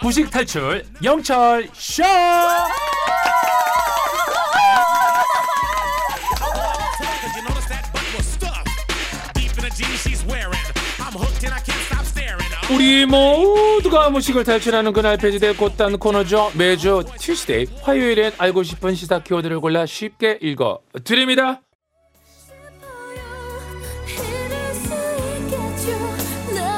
부식 탈출 영철 쇼. 우리 모두가 무식을 탈출하는 그날 폐지될 곧단 코너죠. 매주 튜스데이 화요일엔 알고 싶은 시사 키워드를 골라 쉽게 읽어 드립니다.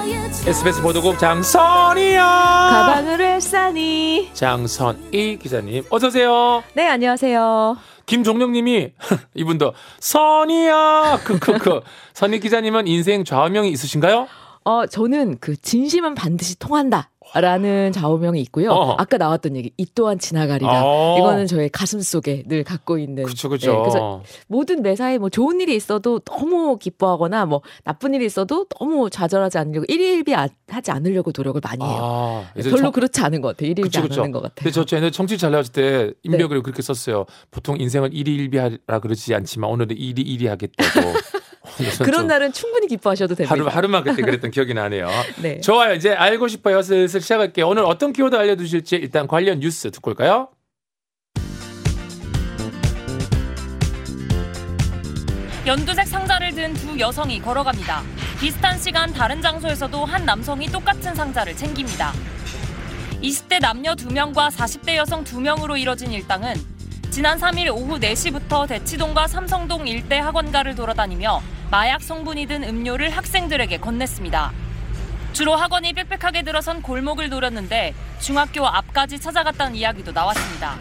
SBS 보도국. 가방을 왜 싸니? 장선이 기자님 어서 오세요. 네, 안녕하세요. 김종령님이 이분도 선이야 크크크 선희 기자님은 인생 좌우명이 있으신가요? 어, 저는 그 진심은 반드시 통한다. 라는 좌우명이 있고요. 어. 아까 나왔던 얘기, 이 또한 지나가리라. 어. 이거는 저의 가슴 속에 늘 갖고 있는. 그쵸 그쵸. 네, 그래서 모든 매사에 뭐 좋은 일이 있어도 너무 기뻐하거나 뭐 나쁜 일이 있어도 너무 좌절하지 않으려고 일일비 아- 하지 않으려고 노력을 많이 해요. 아, 이제 별로 청- 그렇지 않은 것 같아요. 일일비 그쵸, 안 그쵸. 하는 것 같아요. 근데 저 옛날에 정치 잘 나왔을 때 네. 인벽을 그렇게 썼어요. 보통 인생을 일희일비하라 그러지 않지만 오늘은 일희일이 하겠다고. 그런 좀 날은 충분히 기뻐하셔도 됩니다. 하루 하루만 그때 그랬던 기억이 나네요. 네. 좋아요. 이제 알고 싶어요. 슬슬 시작할게요. 오늘 어떤 키워드 알려주실지 일단 관련 뉴스 듣고 올까요? 연두색 상자를 든 두 여성이 걸어갑니다. 비슷한 시간 다른 장소에서도 한 남성이 똑같은 상자를 챙깁니다. 20대 남녀 2명과 40대 여성 2명으로 이뤄진 일당은 지난 3일 오후 4시부터 대치동과 삼성동 일대 학원가를 돌아다니며 마약 성분이 든 음료를 학생들에게 건넸습니다. 주로 학원이 빽빽하게 들어선 골목을 노렸는데 중학교 앞까지 찾아갔다는 이야기도 나왔습니다.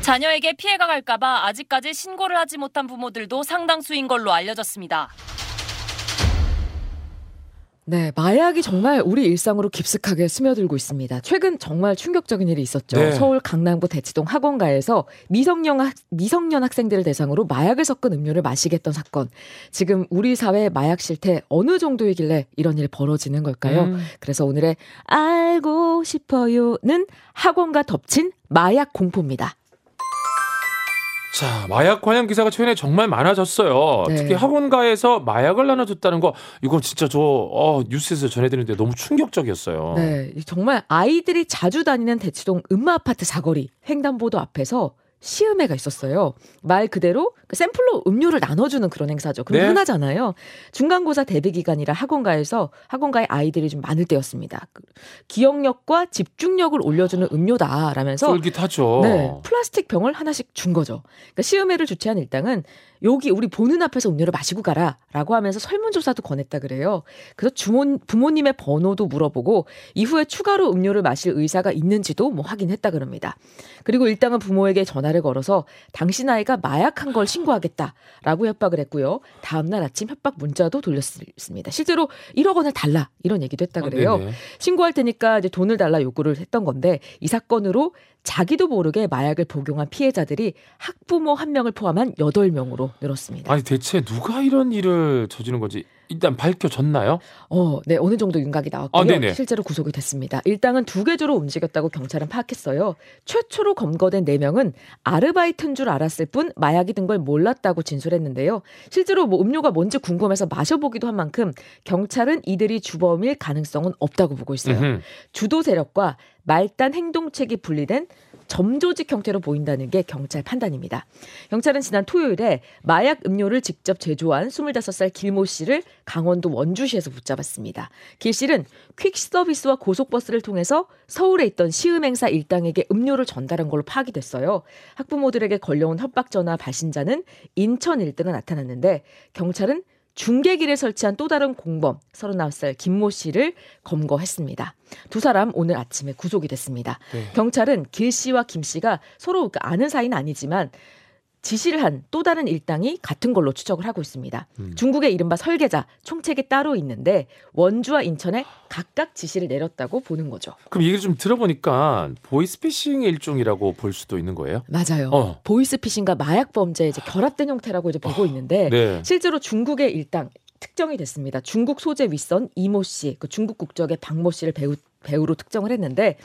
자녀에게 피해가 갈까봐 아직까지 신고를 하지 못한 부모들도 상당수인 걸로 알려졌습니다. 네, 마약이 정말 우리 일상으로 깊숙하게 스며들고 있습니다. 최근 정말 충격적인 일이 있었죠. 네. 서울 강남구 대치동 학원가에서 미성년, 학, 미성년 학생들을 대상으로 마약을 섞은 음료를 마시게 했던 사건. 지금 우리 사회 마약 실태 어느 정도이길래 이런 일 벌어지는 걸까요? 음. 그래서 오늘의 알고 싶어요는 학원가 덮친 마약 공포입니다. 자, 마약 관련 기사가 최근에 정말 많아졌어요. 네. 특히 학원가에서 마약을 나눠줬다는 거, 이거 진짜 저 어, 뉴스에서 전해드리는데 너무 충격적이었어요. 네, 정말 아이들이 자주 다니는 대치동 음마 아파트 사거리 횡단보도 앞에서 시음회가 있었어요. 말 그대로 그 샘플로 음료를 나눠주는 그런 행사죠. 그럼 네. 흔하잖아요. 중간고사 대비 기간이라 학원가에서 학원가에 아이들이 좀 많을 때였습니다. 그 기억력과 집중력을 올려주는 음료다라면서 쫄깃하죠. 네, 플라스틱 병을 하나씩 준 거죠. 그러니까 시음회를 주최한 일당은 여기 우리 보는 앞에서 음료를 마시고 가라라고 하면서 설문조사도 권했다 그래요. 그래서 주모, 부모님의 번호도 물어보고 이후에 추가로 음료를 마실 의사가 있는지도 뭐 확인했다 그럽니다. 그리고 일당은 부모에게 전화 를 걸어서 당신 아이가 마약한 걸 신고하겠다라고 협박을 했고요. 다음날 아침 협박 문자도 돌렸습니다. 실제로 1억 원을 달라 이런 얘기도 했다 그래요. 아. 신고할 테니까 이제 돈을 달라 요구를 했던 건데 이 사건으로 자기도 모르게 마약을 복용한 피해자들이 학부모 한 명을 포함한 8명으로 늘었습니다. 아니 대체 누가 이런 일을 저지른 건지 일단 밝혀졌나요? 어, 네, 어느 정도 윤곽이 나왔고요. 아. 실제로 구속이 됐습니다. 일당은 두 계조로 움직였다고 경찰은 파악했어요. 최초로 검거된 4명은 아르바이트인 줄 알았을 뿐 마약이 든 걸 몰랐다고 진술했는데요. 실제로 뭐 음료가 뭔지 궁금해서 마셔보기도 한 만큼 경찰은 이들이 주범일 가능성은 없다고 보고 있어요. 음흠. 주도 세력과 말단 행동책이 분리된 점조직 형태로 보인다는 게 경찰 판단입니다. 경찰은 지난 토요일에 마약 음료를 직접 제조한 25살 길모 씨를 강원도 원주시에서 붙잡았습니다. 길 씨는 퀵 서비스와 고속버스를 통해서 서울에 있던 시음행사 일당에게 음료를 전달한 걸로 파악이 됐어요. 학부모들에게 걸려온 협박 전화 발신자는 인천 일등에 나타났는데 경찰은 중계기를 설치한 또 다른 공범 39살 김모 씨를 검거했습니다. 두 사람 오늘 아침에 구속이 됐습니다. 네. 경찰은 길 씨와 김 씨가 서로 그 아는 사이는 아니지만 지시를 한 또 다른 일당이 같은 걸로 추적을 하고 있습니다. 음. 중국의 이른바 설계자, 총책이 따로 있는데 원주와 인천에 각각 지시를 내렸다고 보는 거죠. 그럼 얘기를 좀 들어보니까 보이스피싱의 일종이라고 볼 수도 있는 거예요? 맞아요. 어. 보이스피싱과 마약 범죄의 이제 결합된 형태라고 이제 보고 있는데 네. 실제로 중국의 일당 특정이 됐습니다. 중국 소재 윗선 이모 씨, 그 중국 국적의 박모 씨를 배우, 배우로 특정을 했는데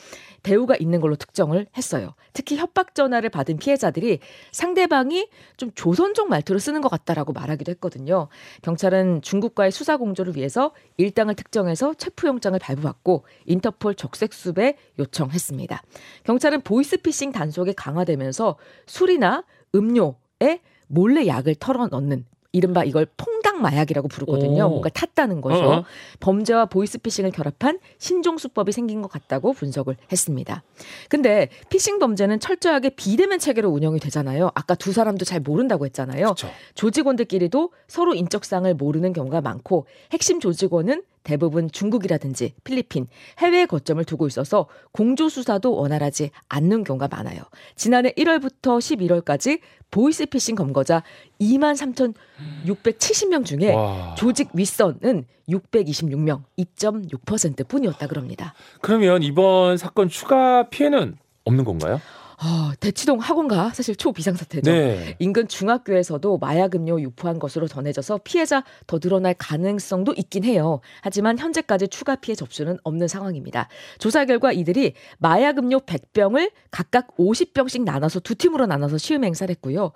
배우가 있는 걸로 특정을 했어요. 특히 협박 전화를 받은 피해자들이 상대방이 좀 조선족 말투를 쓰는 것 같다라고 말하기도 했거든요. 경찰은 중국과의 수사 공조를 위해서 일당을 특정해서 체포영장을 발부받고 인터폴 적색 수배 요청했습니다. 경찰은 보이스피싱 단속이 강화되면서 술이나 음료에 몰래 약을 털어 넣는 이른바 이걸 퐁당 마약이라고 부르거든요. 오. 뭔가 탔다는 거죠. 어어. 범죄와 보이스피싱을 결합한 신종 수법이 생긴 것 같다고 분석을 했습니다. 근데 피싱 범죄는 철저하게 비대면 체계로 운영이 되잖아요. 아까 두 사람도 잘 모른다고 했잖아요. 그렇죠. 조직원들끼리도 서로 인적사항을 모르는 경우가 많고 핵심 조직원은 대부분 중국이라든지 필리핀, 해외에 거점을 두고 있어서 공조 수사도 원활하지 않는 경우가 많아요. 지난해 1월부터 11월까지 보이스피싱 검거자 23,670명 중에 와. 조직 윗선은 626명, 2.6% 뿐이었다 그럽니다. 그러면 이번 사건 추가 피해는 없는 건가요? 아, 대치동 학원가 사실 초비상사태죠. 네. 인근 중학교에서도 마약 음료 유포한 것으로 전해져서 피해자 더 늘어날 가능성도 있긴 해요. 하지만 현재까지 추가 피해 접수는 없는 상황입니다. 조사 결과 이들이 마약 음료 100병을 각각 50병씩 나눠서 두 팀으로 나눠서 시음 행사를 했고요.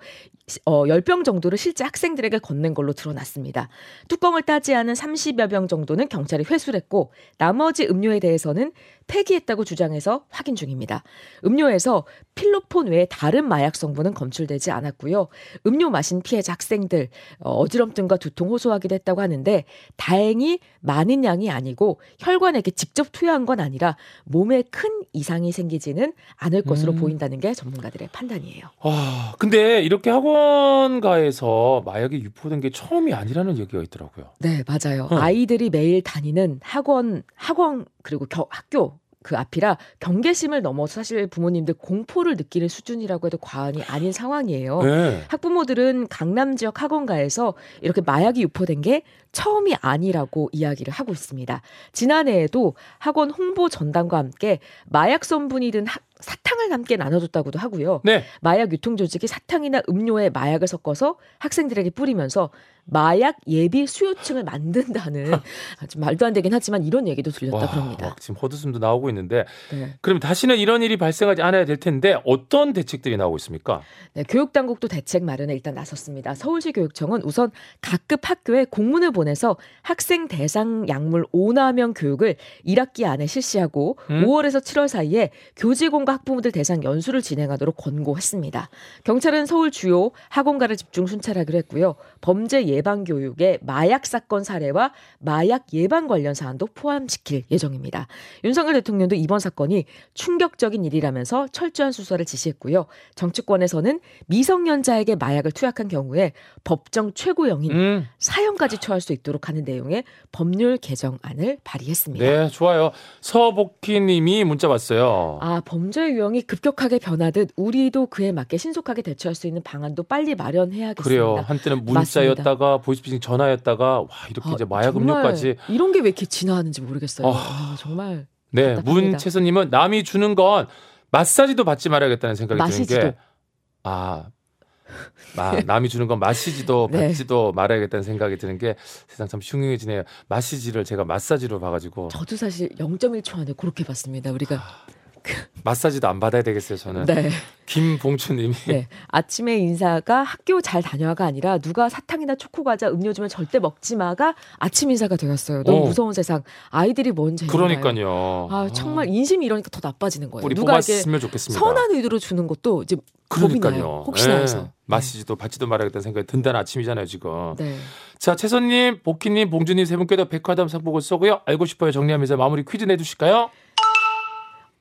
어, 10병 정도를 실제 학생들에게 건넨 걸로 드러났습니다. 뚜껑을 따지 않은 30여 병 정도는 경찰이 회수를 했고 나머지 음료에 대해서는 폐기했다고 주장해서 확인 중입니다. 음료에서 필로폰 외에 다른 마약 성분은 검출되지 않았고요. 음료 마신 피해자 학생들 어, 어지럼증과 두통 호소하기도 했다고 하는데 다행히 많은 양이 아니고 혈관에게 직접 투여한 건 아니라 몸에 큰 이상이 생기지는 않을 것으로 음. 보인다는 게 전문가들의 판단이에요. 아, 근데 이렇게 학원가에서 마약이 유포된 게 처음이 아니라는 얘기가 있더라고요. 네, 맞아요. 어. 아이들이 매일 다니는 학원, 학원 그리고 겨, 학교 그 앞이라 경계심을 넘어서 사실 부모님들 공포를 느끼는 수준이라고 해도 과언이 아닌 상황이에요. 네. 학부모들은 강남 지역 학원가에서 이렇게 마약이 유포된 게 처음이 아니라고 이야기를 하고 있습니다. 지난해에도 학원 홍보 전담과 함께 마약 성분이 든 하- 사탕을 함께 나눠줬다고도 하고요. 네. 마약 유통 조직이 사탕이나 음료에 마약을 섞어서 학생들에게 뿌리면서 마약 예비 수요층을 만든다는 좀 말도 안 되긴 하지만 이런 얘기도 들렸다 와, 그럽니다. 막 지금 헛웃음도 나오고 있는데 네. 그럼 다시는 이런 일이 발생하지 않아야 될 텐데 어떤 대책들이 나오고 있습니까? 네, 교육 당국도 대책 마련에 일단 나섰습니다. 서울시 교육청은 우선 각급 학교에 공문을 보내서 학생 대상 약물 오남용 교육을 1학기 안에 실시하고 음? 5월에서 7월 사이에 교직원 과 학부모들 대상 연수를 진행하도록 권고했습니다. 경찰은 서울 주요 학원가를 집중 순찰하기로 했고요. 범죄 예방 교육에 마약 사건 사례와 마약 예방 관련 사안도 포함시킬 예정입니다. 윤석열 대통령도 이번 사건이 충격적인 일이라면서 철저한 수사를 지시했고요. 정치권에서는 미성년자에게 마약을 투약한 경우에 법정 최고형인 음, 사형까지 처할 수 있도록 하는 내용의 법률 개정안을 발의했습니다. 네, 좋아요. 서복희님이 문자 왔어요. 아, 범죄 유형이 급격하게 변하듯 우리도 그에 맞게 신속하게 대처할 수 있는 방안도 빨리 마련해야겠습니다. 그래요. 한때는 문자였다가 보이스피싱 전화였다가 와 이렇게 아, 이제 마약 음료까지. 이런 게 왜 이렇게 진화하는지 모르겠어요. 아. 아, 정말 네. 문채선님은 남이 주는 건 마사지도 받지 말아야겠다는 생각이 드는 마시지도. 게 아, 아, 남이 주는 건 마시지도 네. 받지도 말아야겠다는 생각이 드는 게 세상 참 흉흉해지네요. 마시지를 제가 마사지로 봐가지고 저도 사실 0.1초 안에 그렇게 봤습니다. 우리가 마사지도 안 받아야 되겠어요. 저는 네. 김봉추님이 네. 아침에 인사가 학교 잘 다녀와가 아니라 누가 사탕이나 초코 과자 음료 주면 절대 먹지 마가 아침 인사가 되었어요. 너무 어. 무서운 세상. 아이들이 뭔지 그러니까요. 아 정말 인심이 이러니까 더 나빠지는 거예요. 누가 이게 좋겠습니다. 선한 의도로 주는 것도 이제. 그러니까요. 혹시나 예. 해서. 마시지도 받지도 말아야겠다는 생각이 든다는 아침이잖아요 지금. 네. 자 채선님, 복희님, 봉주님 세 분께 도 백화점 상품권 쏘고요. 알고 싶어요 정리하면서 마무리 퀴즈 내주실까요?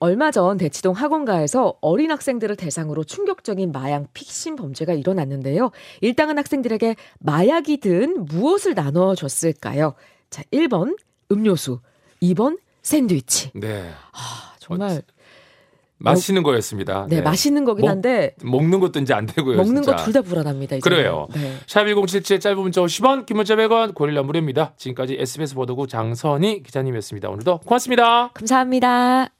얼마 전 대치동 학원가에서 어린 학생들을 대상으로 충격적인 마약 픽신 범죄가 일어났는데요. 일당은 학생들에게 마약이 든 무엇을 나눠 줬을까요? 자, 1번 음료수, 2번 샌드위치. 네. 아, 정말 마시는 거였습니다. 네, 맛있는 거긴 먹- 한데 먹 는 것도 이제 안 되고요. 먹는. 거 둘 다 불안합니다. 이제. 그래요. 네. 샵1077 짧은 문자 50원, 긴 문자 100원, 고릴라 무료입니다. 지금까지 SBS 보도국 장선희 기자님이었습니다. 오늘도 고맙습니다. 감사합니다.